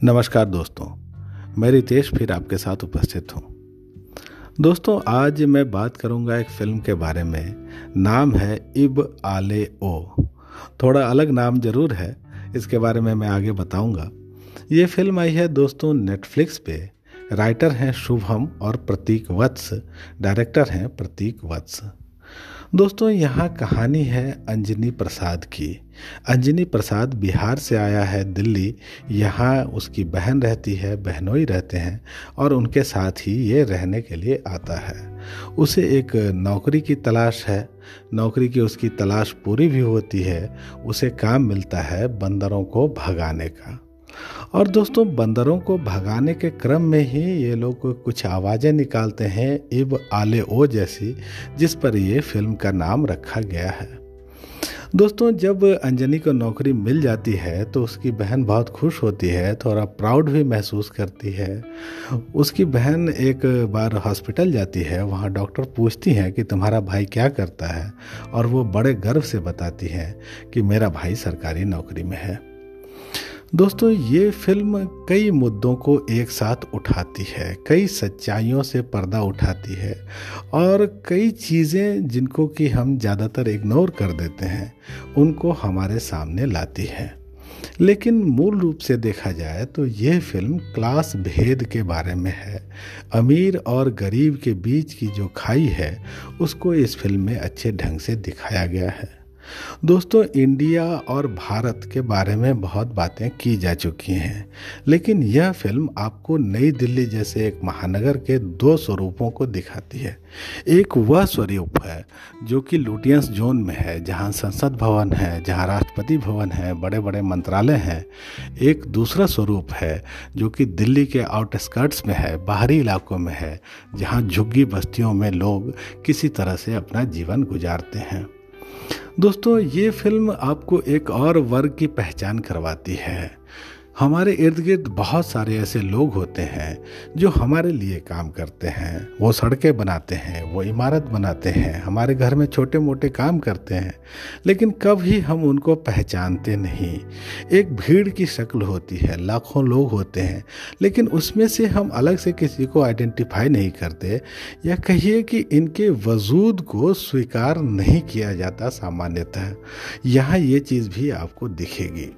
नमस्कार दोस्तों, मैं रितेश फिर आपके साथ उपस्थित हूँ। दोस्तों, आज मैं बात करूँगा एक फ़िल्म के बारे में। नाम है इब आले ओ। थोड़ा अलग नाम ज़रूर है, इसके बारे में मैं आगे बताऊँगा। ये फ़िल्म आई है दोस्तों नेटफ्लिक्स पे। राइटर हैं शुभम और प्रतीक वत्स, डायरेक्टर हैं प्रतीक वत्स। दोस्तों, यहाँ कहानी है अंजनी प्रसाद की। अंजनी प्रसाद बिहार से आया है दिल्ली। यहाँ उसकी बहन रहती है बहनोई रहते हैं और उनके साथ ही ये रहने के लिए आता है। उसे एक नौकरी की तलाश है। नौकरी की उसकी तलाश पूरी भी होती है। उसे काम मिलता है बंदरों को भगाने का। और दोस्तों, बंदरों को भगाने के क्रम में ही ये लोग कुछ आवाज़ें निकालते हैं इब आले ओ जैसी, जिस पर ये फ़िल्म का नाम रखा गया है। दोस्तों, जब अंजनी को नौकरी मिल जाती है तो उसकी बहन बहुत खुश होती है, थोड़ा प्राउड भी महसूस करती है। उसकी बहन एक बार हॉस्पिटल जाती है, वहाँ डॉक्टर पूछती हैं कि तुम्हारा भाई क्या करता है, और वो बड़े गर्व से बताती हैं कि मेरा भाई सरकारी नौकरी में है। दोस्तों, ये फ़िल्म कई मुद्दों को एक साथ उठाती है, कई सच्चाइयों से पर्दा उठाती है और कई चीज़ें जिनको कि हम ज़्यादातर इग्नोर कर देते हैं, उनको हमारे सामने लाती है। लेकिन मूल रूप से देखा जाए तो यह फ़िल्म क्लास भेद के बारे में है। अमीर और गरीब के बीच की जो खाई है, उसको इस फ़िल्म में अच्छे ढंग से दिखाया गया है। दोस्तों, इंडिया और भारत के बारे में बहुत बातें की जा चुकी हैं, लेकिन यह फ़िल्म आपको नई दिल्ली जैसे एक महानगर के दो स्वरूपों को दिखाती है। एक वह स्वरूप है जो कि लुटियंस जोन में है, जहाँ संसद भवन है, जहाँ राष्ट्रपति भवन है बड़े बड़े मंत्रालय हैं। एक दूसरा स्वरूप है जो कि दिल्ली के आउटस्कर्ट्स में है, बाहरी इलाकों में है, जहाँ झुग्गी बस्तियों में लोग किसी तरह से अपना जीवन गुजारते हैं। दोस्तों ये फ़िल्म आपको एक और वर्ग की पहचान करवाती है। हमारे इर्द गिर्द बहुत सारे ऐसे लोग होते हैं जो हमारे लिए काम करते हैं। वो सड़कें बनाते हैं, वो इमारत बनाते हैं, हमारे घर में छोटे मोटे काम करते हैं। लेकिन कभी हम उनको पहचानते नहीं। एक भीड़ की शक्ल होती है, लाखों लोग होते हैं, लेकिन उसमें से हम अलग से किसी को आइडेंटिफाई नहीं करते या कहिए कि इनके वजूद को स्वीकार नहीं किया जाता सामान्यतः। यहाँ ये चीज़ भी आपको दिखेगी।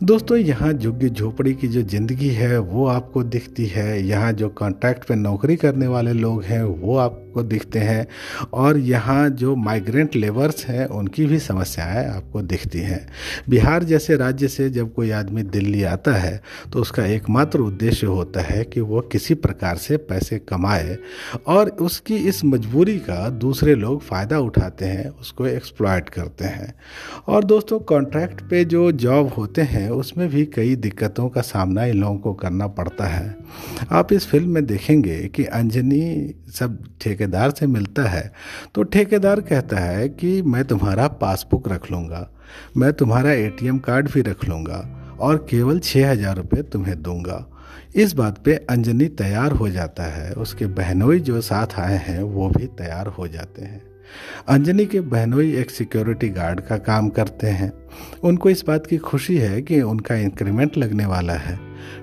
दोस्तों, यहाँ झुग्गी झोपड़ी की जो ज़िंदगी है, वो आपको दिखती है। यहाँ जो कॉन्ट्रैक्ट पे नौकरी करने वाले लोग हैं, वो आपको दिखते हैं। और यहाँ जो माइग्रेंट लेबर्स हैं, उनकी भी समस्याएँ आपको दिखती हैं। बिहार जैसे राज्य से जब कोई आदमी दिल्ली आता है तो उसका एकमात्र उद्देश्य होता है कि वो किसी प्रकार से पैसे कमाए और उसकी इस मजबूरी का दूसरे लोग फ़ायदा उठाते हैं, उसको एक्सप्लॉयट करते हैं। और दोस्तों कॉन्ट्रैक्ट पे जो जॉब होते हैं उसमें भी कई दिक्कतों का सामना इन लोगों को करना पड़ता है। आप इस फ़िल्म में देखेंगे कि अंजनी सब ठेकेदार से मिलता है तो ठेकेदार कहता है कि मैं तुम्हारा पासबुक रख लूँगा, मैं तुम्हारा एटीएम कार्ड भी रख लूँगा और केवल छः हज़ार रुपये तुम्हें दूँगा। इस बात पे अंजनी तैयार हो जाता है, उसके बहनोई जो साथ आए हैं, वो भी तैयार हो जाते हैं। अंजनी के बहनोई एक सिक्योरिटी गार्ड का काम करते हैं। उनको इस बात की खुशी है कि उनका इंक्रीमेंट लगने वाला है।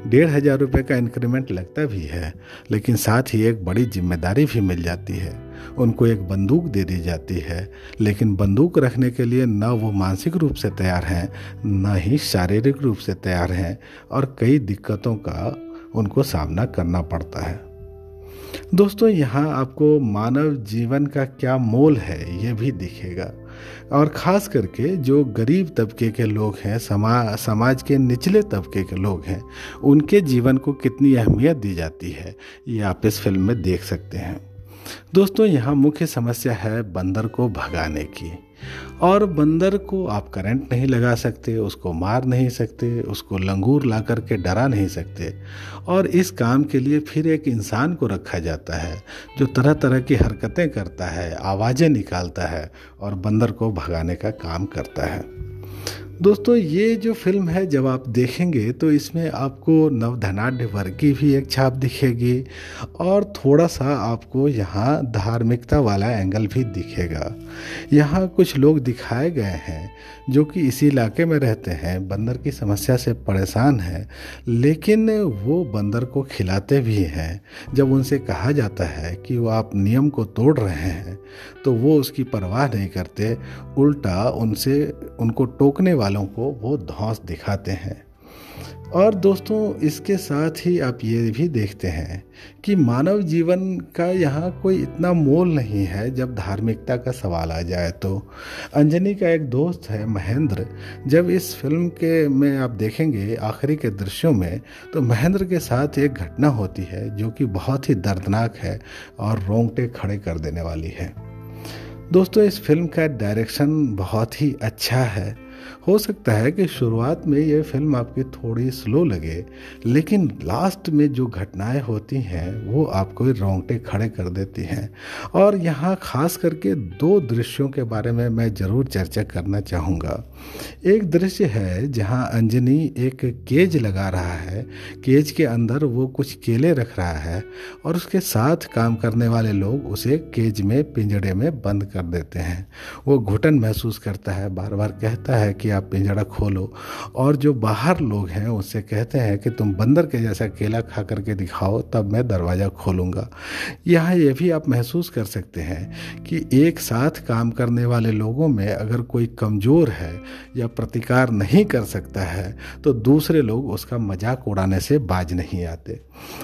डेढ़ हज़ार रुपये का इंक्रीमेंट लगता भी है, लेकिन साथ ही एक बड़ी ज़िम्मेदारी भी मिल जाती है। उनको एक बंदूक दे दी जाती है, लेकिन बंदूक रखने के लिए न वो मानसिक रूप से तैयार हैं, न ही शारीरिक रूप से तैयार हैं, और कई दिक्कतों का उनको सामना करना पड़ता है। दोस्तों, यहाँ आपको मानव जीवन का क्या मोल है, ये भी दिखेगा। और ख़ास करके जो गरीब तबके के लोग हैं, समा, समाज के निचले तबके के लोग हैं, उनके जीवन को कितनी अहमियत दी जाती है, ये आप इस फ़िल्म में देख सकते हैं। दोस्तों, यहाँ मुख्य समस्या है बंदर को भगाने की। और बंदर को आप करंट नहीं लगा सकते, उसको मार नहीं सकते, उसको लंगूर ला करके डरा नहीं सकते। और इस काम के लिए फिर एक इंसान को रखा जाता है, जो तरह तरह की हरकतें करता है, आवाज़ें निकालता है और बंदर को भगाने का काम करता है। दोस्तों, ये जो फ़िल्म है, जब आप देखेंगे तो इसमें आपको नवधनाढ़ वर्ग की भी एक छाप दिखेगी और थोड़ा सा आपको यहाँ धार्मिकता वाला एंगल भी दिखेगा। यहाँ कुछ लोग दिखाए गए हैं, जो कि इसी इलाके में रहते हैं, बंदर की समस्या से परेशान हैं, लेकिन वो बंदर को खिलाते भी हैं। जब उनसे कहा जाता है कि वो आप नियम को तोड़ रहे हैं तो वो उसकी परवाह नहीं करते, उल्टा उनसे, उनको टोकने वालों को वो धौंस दिखाते हैं। और दोस्तों, इसके साथ ही आप ये भी देखते हैं कि मानव जीवन का यहाँ कोई इतना मोल नहीं है जब धार्मिकता का सवाल आ जाए तो। अंजनी का एक दोस्त है, महेंद्र। जब इस फ़िल्म के में आप देखेंगे आखिरी के दृश्यों में तो महेंद्र के साथ एक घटना होती है जो कि बहुत ही दर्दनाक है और रोंगटे खड़े कर देने वाली है। दोस्तों, इस फ़िल्म का डायरेक्शन बहुत ही अच्छा है। हो सकता है कि शुरुआत में ये फ़िल्म आपकी थोड़ी स्लो लगे, लेकिन लास्ट में जो घटनाएँ होती हैं, वो आपको रोंगटे खड़े कर देती हैं। और यहाँ खास करके दो दृश्यों के बारे में मैं ज़रूर चर्चा करना चाहूँगा। एक दृश्य है जहाँ अंजनी एक केज लगा रहा है। केज के अंदर वो कुछ केले रख रहा है और उसके साथ काम करने वाले लोग उसे केज में पिंजड़े में बंद कर देते हैं। वो घुटन महसूस करता है बार बार कहता है कि आप पिंजड़ा खोलो। और जो बाहर लोग हैं उससे कहते हैं कि तुम बंदर के जैसा केला खा करके दिखाओ, तब मैं दरवाज़ा खोलूँगा। यहाँ ये भी आप महसूस कर सकते हैं कि एक साथ काम करने वाले लोगों में अगर कोई कमज़ोर है या प्रतिकार नहीं कर सकता है तो दूसरे लोग उसका मज़ाक उड़ाने से बाज नहीं आते।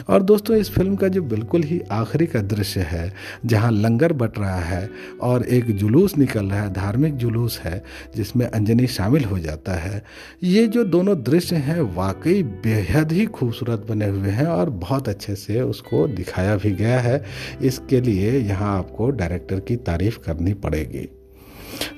और दोस्तों, इस फ़िल्म का जो बिल्कुल ही आखिरी का दृश्य है, जहाँ लंगर बट रहा है और एक जुलूस निकल रहा है, धार्मिक जुलूस है, जिसमें अंजनी शामिल हो जाता है। ये जो दोनों दृश्य हैं, वाकई बेहद ही खूबसूरत बने हुए हैं और बहुत अच्छे से उसको दिखाया भी गया है। इसके लिए यहाँ आपको डायरेक्टर की तारीफ़ करनी पड़ेगी।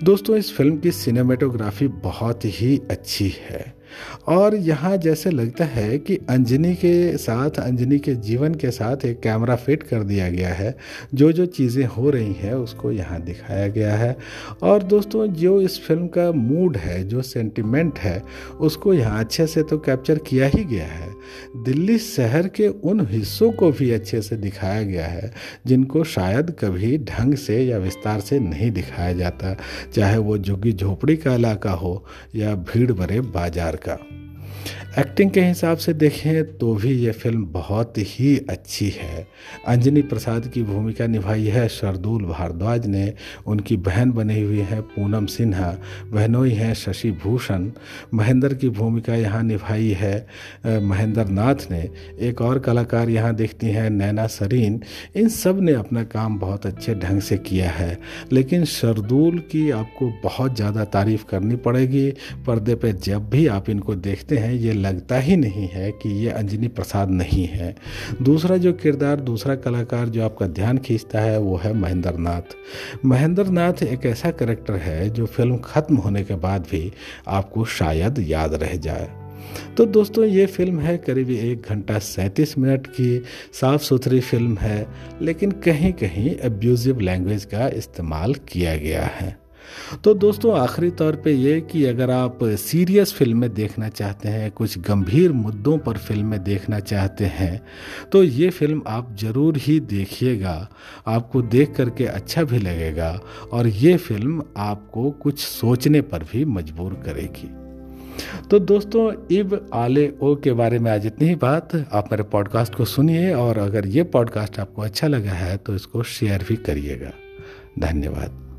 दोस्तों, इस फ़िल्म की सिनेमेटोग्राफी बहुत ही अच्छी है। और यहाँ जैसे लगता है कि अंजनी के साथ, अंजनी के जीवन के साथ एक कैमरा फिट कर दिया गया है। जो जो चीज़ें हो रही हैं, उसको यहाँ दिखाया गया है। और दोस्तों, जो इस फ़िल्म का मूड है, जो सेंटिमेंट है, उसको यहाँ अच्छे से तो कैप्चर किया ही गया है। दिल्ली शहर के उन हिस्सों को भी अच्छे से दिखाया गया है, जिनको शायद कभी ढंग से या विस्तार से नहीं दिखाया जाता, चाहे वो झुग्गी झोपड़ी का इलाका हो या भीड़ भरे बाज़ार का। एक्टिंग के हिसाब से देखें तो भी ये फ़िल्म बहुत ही अच्छी है। अंजनी प्रसाद की भूमिका निभाई है। शरदूल भारद्वाज ने उनकी बहन बनी हुई है पूनम सिन्हा। बहनोई हैं शशि भूषण। महेंद्र की भूमिका यहाँ निभाई है। महेंद्र नाथ ने एक और कलाकार यहाँ देखती हैं, नैना सरीन। इन सबने अपना काम बहुत अच्छे ढंग से किया है। लेकिन शरदूल की आपको बहुत ज़्यादा तारीफ़ करनी पड़ेगी। पर्दे पर जब भी आप इनको देखते हैं ये लगता ही नहीं है कि ये अंजनी प्रसाद नहीं है। दूसरा जो किरदार, दूसरा कलाकार जो आपका ध्यान खींचता है, वो है महेंद्र नाथ महेंद्र नाथ एक ऐसा करेक्टर है जो फ़िल्म ख़त्म होने के बाद भी आपको शायद याद रह जाए। तो दोस्तों, ये फ़िल्म है करीब एक घंटा सैंतीस मिनट की साफ़ सुथरी फ़िल्म है, लेकिन कहीं कहीं अब्यूज़िव लैंग्वेज का इस्तेमाल किया गया है। तो दोस्तों, आखिरी तौर पे ये कि अगर आप सीरियस फ़िल्में देखना चाहते हैं, कुछ गंभीर मुद्दों पर फ़िल्में देखना चाहते हैं तो ये फ़िल्म आप ज़रूर ही देखिएगा। आपको देख करके अच्छा भी लगेगा और ये फ़िल्म आपको कुछ सोचने पर भी मजबूर करेगी। तो दोस्तों, इब आले ओ के बारे में आज इतनी ही बात। आप मेरे पॉडकास्ट को सुनिए और अगर ये पॉडकास्ट आपको अच्छा लगा है तो इसको शेयर भी करिएगा। धन्यवाद।